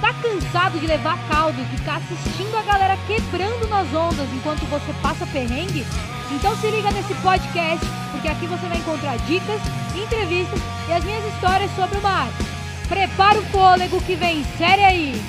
Tá cansado de levar caldo e ficar assistindo a galera quebrando nas ondas enquanto você passa perrengue? Então se liga nesse podcast, porque aqui você vai encontrar dicas, entrevistas e as minhas histórias sobre o mar. Prepara o fôlego que vem série aí!